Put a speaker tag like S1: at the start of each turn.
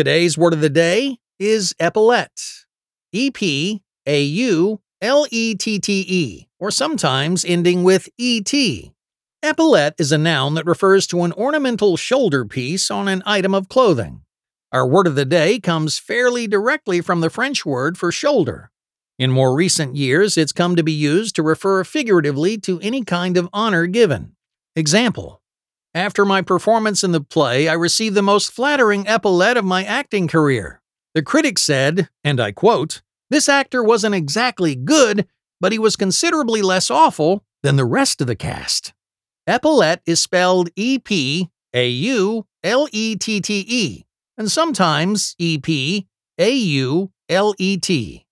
S1: Today's word of the day is epaulette. E P A U L E T T E, or sometimes ending with ET. Epaulette is a noun that refers to an ornamental shoulder piece on an item of clothing. Our word of the day comes fairly directly from the French word for shoulder. In more recent years, it's come to be used to refer figuratively to any kind of honor given. Example After my performance in the play, I received the most flattering epaulette of my acting career. The critic said, and I quote, This actor wasn't exactly good, but he was considerably less awful than the rest of the cast. Epaulette is spelled E P A U L E T T E, and sometimes E P A U L E T.